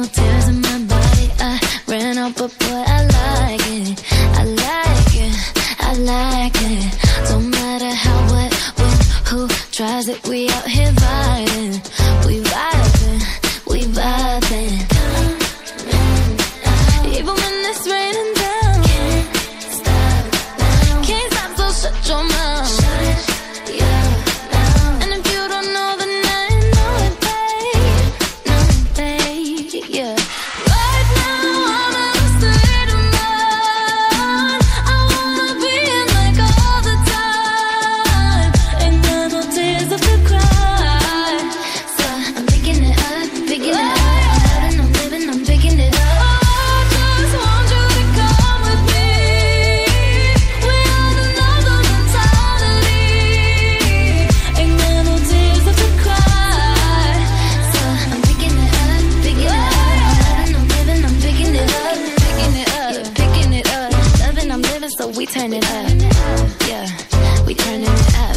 no tears in my body. I ran out, but boy, I like it. I like it. I like it. Don't matter how, what, when, who tries it. We out here vibing. We vibing. We vibing. so we turn it up. Yeah, we turn it up.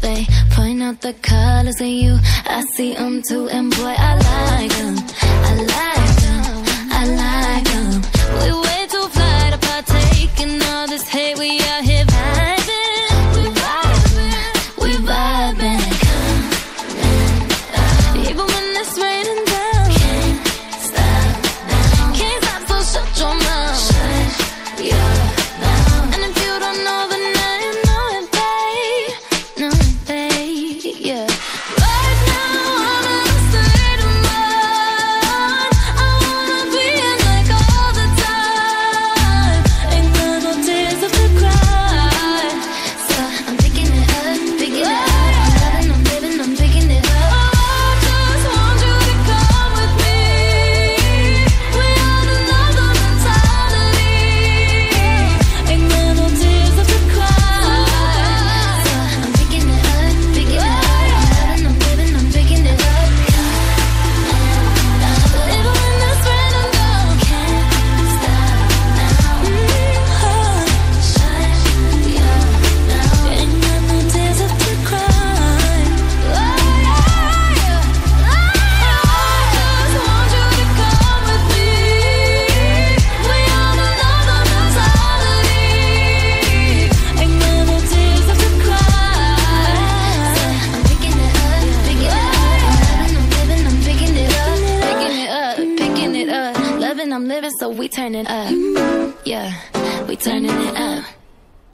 They point out the colors in you. I see them too, and boy, I like them. I like them. I like I'm living, so we turning up. Yeah, we turning it up.